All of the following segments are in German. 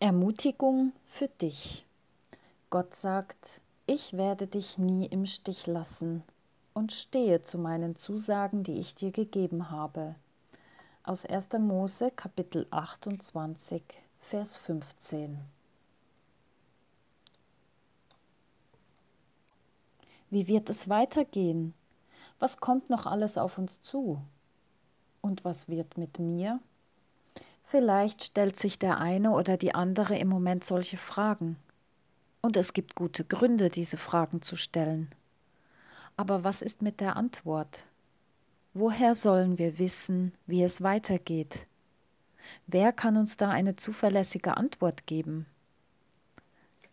Ermutigung für dich. Gott sagt, ich werde dich nie im Stich lassen und stehe zu meinen Zusagen, die ich dir gegeben habe. Aus 1. Mose Kapitel 28, Vers 15. Wie wird es weitergehen? Was kommt noch alles auf uns zu? Und was wird mit mir? Vielleicht stellt sich der eine oder die andere im Moment solche Fragen. Und es gibt gute Gründe, diese Fragen zu stellen. Aber was ist mit der Antwort? Woher sollen wir wissen, wie es weitergeht? Wer kann uns da eine zuverlässige Antwort geben?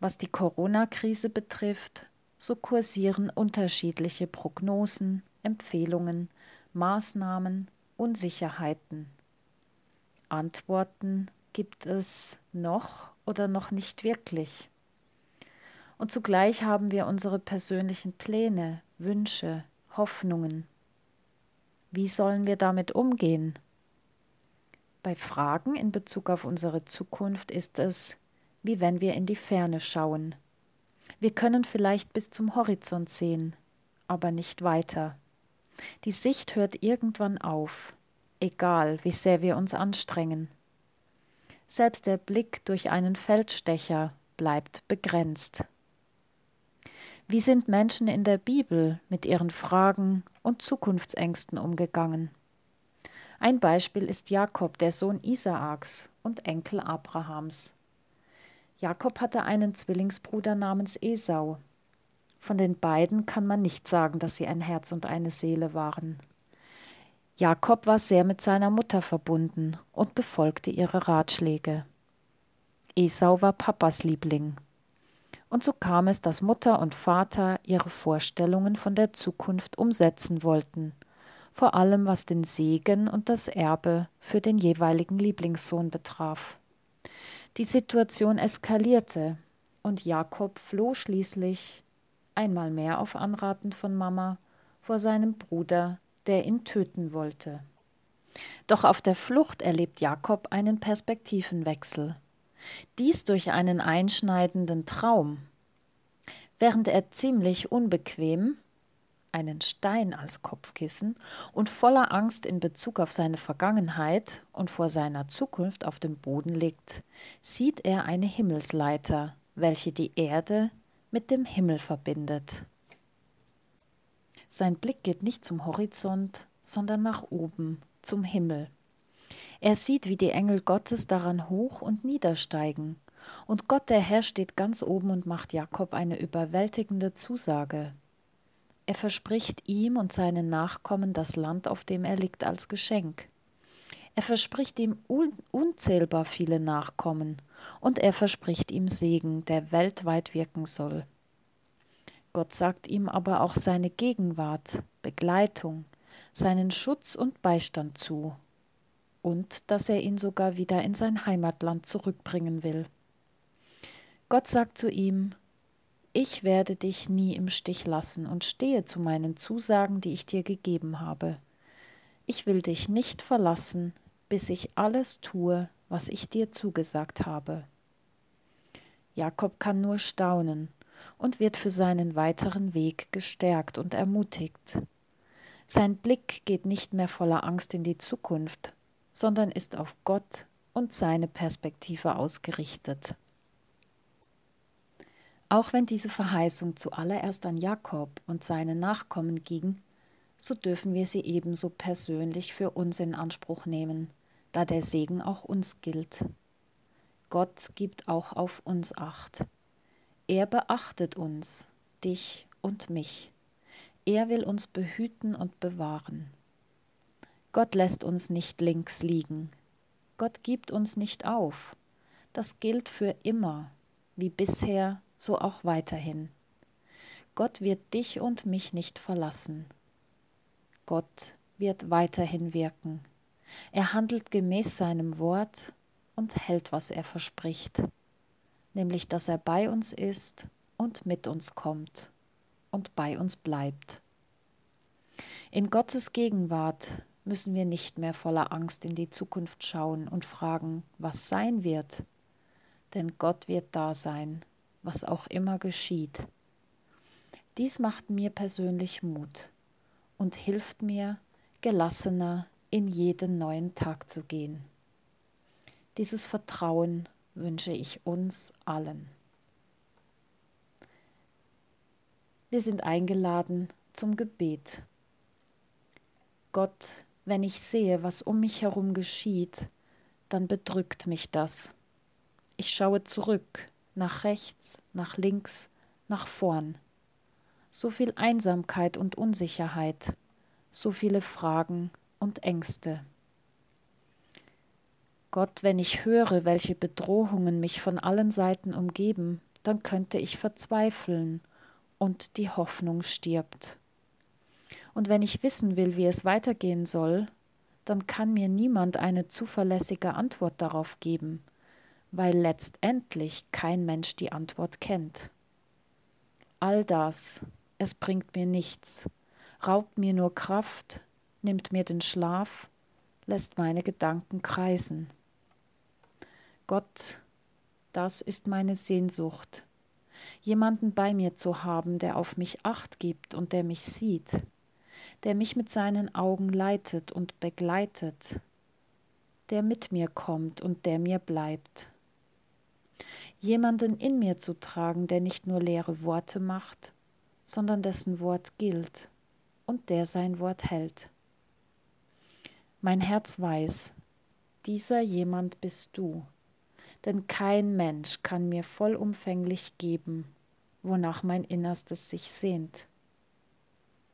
Was die Corona-Krise betrifft, so kursieren unterschiedliche Prognosen, Empfehlungen, Maßnahmen, Unsicherheiten. Antworten gibt es noch oder noch nicht wirklich. Und zugleich haben wir unsere persönlichen Pläne, Wünsche, Hoffnungen. Wie sollen wir damit umgehen? Bei Fragen in Bezug auf unsere Zukunft ist es, wie wenn wir in die Ferne schauen. Wir können vielleicht bis zum Horizont sehen, aber nicht weiter. Die Sicht hört irgendwann auf egal wie sehr wir uns anstrengen. Selbst der Blick durch einen Feldstecher bleibt begrenzt. Wie sind Menschen in der Bibel mit ihren Fragen und Zukunftsängsten umgegangen? Ein Beispiel ist Jakob, der Sohn Isaaks und Enkel Abrahams. Jakob hatte einen Zwillingsbruder namens Esau. Von den beiden kann man nicht sagen, dass sie ein Herz und eine Seele waren. Jakob war sehr mit seiner Mutter verbunden und befolgte ihre Ratschläge. Esau war Papas Liebling. Und so kam es, dass Mutter und Vater ihre Vorstellungen von der Zukunft umsetzen wollten, vor allem was den Segen und das Erbe für den jeweiligen Lieblingssohn betraf. Die Situation eskalierte und Jakob floh schließlich, einmal mehr auf Anraten von Mama, vor seinem Bruder der ihn töten wollte. Doch auf der Flucht erlebt Jakob einen Perspektivenwechsel. Dies durch einen einschneidenden Traum. Während er ziemlich unbequem, einen Stein als Kopfkissen und voller Angst in Bezug auf seine Vergangenheit und vor seiner Zukunft auf dem Boden liegt, sieht er eine Himmelsleiter, welche die Erde mit dem Himmel verbindet. Sein Blick geht nicht zum Horizont, sondern nach oben, zum Himmel. Er sieht, wie die Engel Gottes daran hoch und niedersteigen. Und Gott der Herr steht ganz oben und macht Jakob eine überwältigende Zusage. Er verspricht ihm und seinen Nachkommen das Land, auf dem er liegt, als Geschenk. Er verspricht ihm un unzählbar viele Nachkommen und er verspricht ihm Segen, der weltweit wirken soll. Gott sagt ihm aber auch seine Gegenwart, Begleitung, seinen Schutz und Beistand zu und dass er ihn sogar wieder in sein Heimatland zurückbringen will. Gott sagt zu ihm, ich werde dich nie im Stich lassen und stehe zu meinen Zusagen, die ich dir gegeben habe. Ich will dich nicht verlassen, bis ich alles tue, was ich dir zugesagt habe. Jakob kann nur staunen und wird für seinen weiteren Weg gestärkt und ermutigt. Sein Blick geht nicht mehr voller Angst in die Zukunft, sondern ist auf Gott und seine Perspektive ausgerichtet. Auch wenn diese Verheißung zuallererst an Jakob und seine Nachkommen ging, so dürfen wir sie ebenso persönlich für uns in Anspruch nehmen, da der Segen auch uns gilt. Gott gibt auch auf uns acht. Er beachtet uns, dich und mich. Er will uns behüten und bewahren. Gott lässt uns nicht links liegen. Gott gibt uns nicht auf. Das gilt für immer, wie bisher, so auch weiterhin. Gott wird dich und mich nicht verlassen. Gott wird weiterhin wirken. Er handelt gemäß seinem Wort und hält, was er verspricht nämlich dass er bei uns ist und mit uns kommt und bei uns bleibt. In Gottes Gegenwart müssen wir nicht mehr voller Angst in die Zukunft schauen und fragen, was sein wird, denn Gott wird da sein, was auch immer geschieht. Dies macht mir persönlich Mut und hilft mir, gelassener in jeden neuen Tag zu gehen. Dieses Vertrauen wünsche ich uns allen. Wir sind eingeladen zum Gebet. Gott, wenn ich sehe, was um mich herum geschieht, dann bedrückt mich das. Ich schaue zurück, nach rechts, nach links, nach vorn. So viel Einsamkeit und Unsicherheit, so viele Fragen und Ängste. Gott, wenn ich höre, welche Bedrohungen mich von allen Seiten umgeben, dann könnte ich verzweifeln und die Hoffnung stirbt. Und wenn ich wissen will, wie es weitergehen soll, dann kann mir niemand eine zuverlässige Antwort darauf geben, weil letztendlich kein Mensch die Antwort kennt. All das, es bringt mir nichts, raubt mir nur Kraft, nimmt mir den Schlaf, lässt meine Gedanken kreisen. Gott, das ist meine Sehnsucht, jemanden bei mir zu haben, der auf mich acht gibt und der mich sieht, der mich mit seinen Augen leitet und begleitet, der mit mir kommt und der mir bleibt. Jemanden in mir zu tragen, der nicht nur leere Worte macht, sondern dessen Wort gilt und der sein Wort hält. Mein Herz weiß, dieser jemand bist du denn kein Mensch kann mir vollumfänglich geben, wonach mein Innerstes sich sehnt.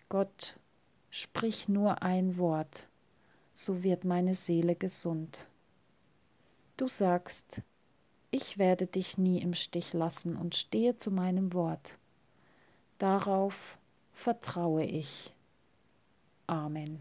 Gott, sprich nur ein Wort, so wird meine Seele gesund. Du sagst, ich werde dich nie im Stich lassen und stehe zu meinem Wort. Darauf vertraue ich. Amen.